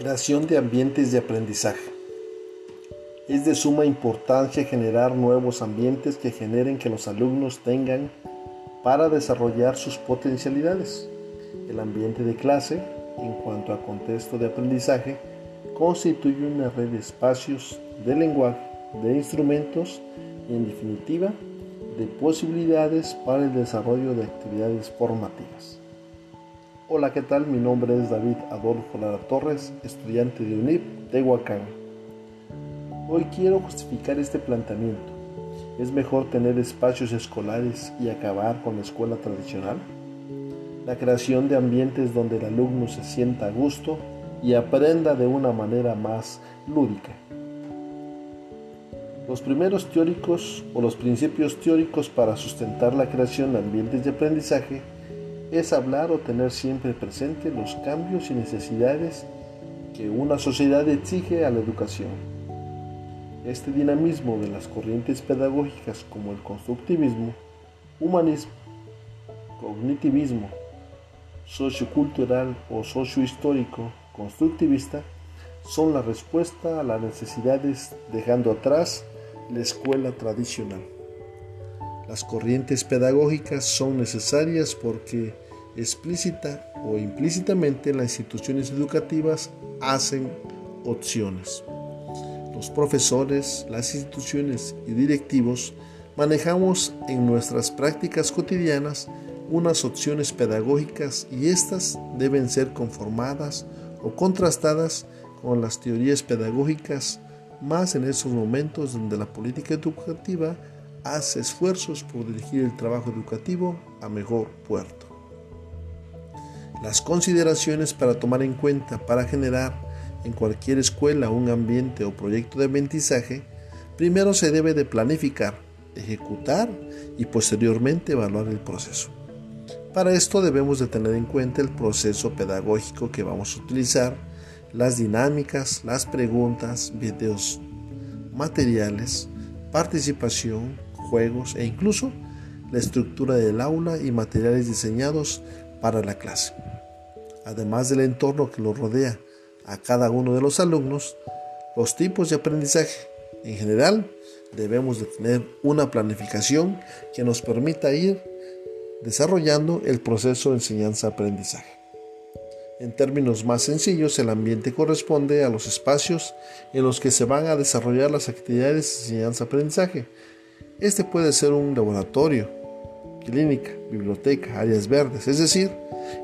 Creación de ambientes de aprendizaje. Es de suma importancia generar nuevos ambientes que generen que los alumnos tengan para desarrollar sus potencialidades. El ambiente de clase, en cuanto a contexto de aprendizaje, constituye una red de espacios de lenguaje, de instrumentos y, en definitiva, de posibilidades para el desarrollo de actividades formativas. Hola, ¿qué tal? Mi nombre es David Adolfo Lara Torres, estudiante de UNIP Tehuacán. Hoy quiero justificar este planteamiento. ¿Es mejor tener espacios escolares y acabar con la escuela tradicional? La creación de ambientes donde el alumno se sienta a gusto y aprenda de una manera más lúdica. Los primeros teóricos o los principios teóricos para sustentar la creación de ambientes de aprendizaje es hablar o tener siempre presente los cambios y necesidades que una sociedad exige a la educación. Este dinamismo de las corrientes pedagógicas como el constructivismo, humanismo, cognitivismo, sociocultural o sociohistórico constructivista son la respuesta a las necesidades dejando atrás la escuela tradicional. Las corrientes pedagógicas son necesarias porque explícita o implícitamente las instituciones educativas hacen opciones. Los profesores, las instituciones y directivos manejamos en nuestras prácticas cotidianas unas opciones pedagógicas y éstas deben ser conformadas o contrastadas con las teorías pedagógicas más en esos momentos donde la política educativa hace esfuerzos por dirigir el trabajo educativo a mejor puerto. Las consideraciones para tomar en cuenta para generar en cualquier escuela un ambiente o proyecto de aprendizaje, primero se debe de planificar, ejecutar y posteriormente evaluar el proceso. Para esto debemos de tener en cuenta el proceso pedagógico que vamos a utilizar, las dinámicas, las preguntas, videos, materiales, participación, juegos e incluso la estructura del aula y materiales diseñados para la clase. Además del entorno que lo rodea a cada uno de los alumnos, los tipos de aprendizaje. En general, debemos de tener una planificación que nos permita ir desarrollando el proceso de enseñanza-aprendizaje. En términos más sencillos, el ambiente corresponde a los espacios en los que se van a desarrollar las actividades de enseñanza-aprendizaje, este puede ser un laboratorio, clínica, biblioteca, áreas verdes, es decir,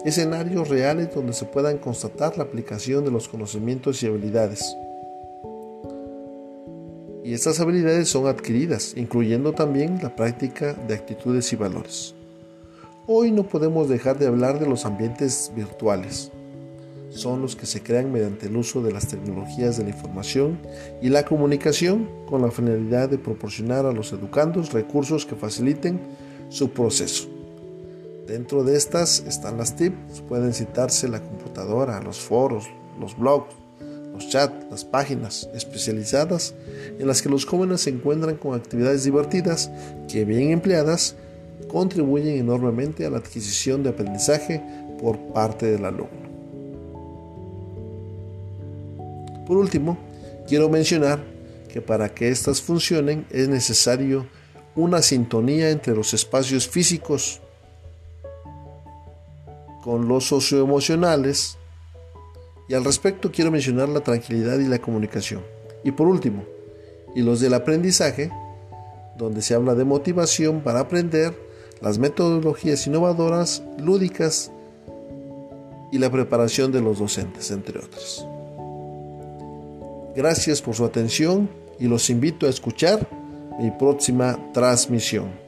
escenarios reales donde se puedan constatar la aplicación de los conocimientos y habilidades. Y estas habilidades son adquiridas, incluyendo también la práctica de actitudes y valores. Hoy no podemos dejar de hablar de los ambientes virtuales son los que se crean mediante el uso de las tecnologías de la información y la comunicación con la finalidad de proporcionar a los educandos recursos que faciliten su proceso. Dentro de estas están las TIPs, pueden citarse la computadora, los foros, los blogs, los chats, las páginas especializadas en las que los jóvenes se encuentran con actividades divertidas que bien empleadas contribuyen enormemente a la adquisición de aprendizaje por parte del alumno. Por último, quiero mencionar que para que éstas funcionen es necesario una sintonía entre los espacios físicos con los socioemocionales y al respecto quiero mencionar la tranquilidad y la comunicación. Y por último, y los del aprendizaje, donde se habla de motivación para aprender, las metodologías innovadoras, lúdicas y la preparación de los docentes, entre otras. Gracias por su atención y los invito a escuchar mi próxima transmisión.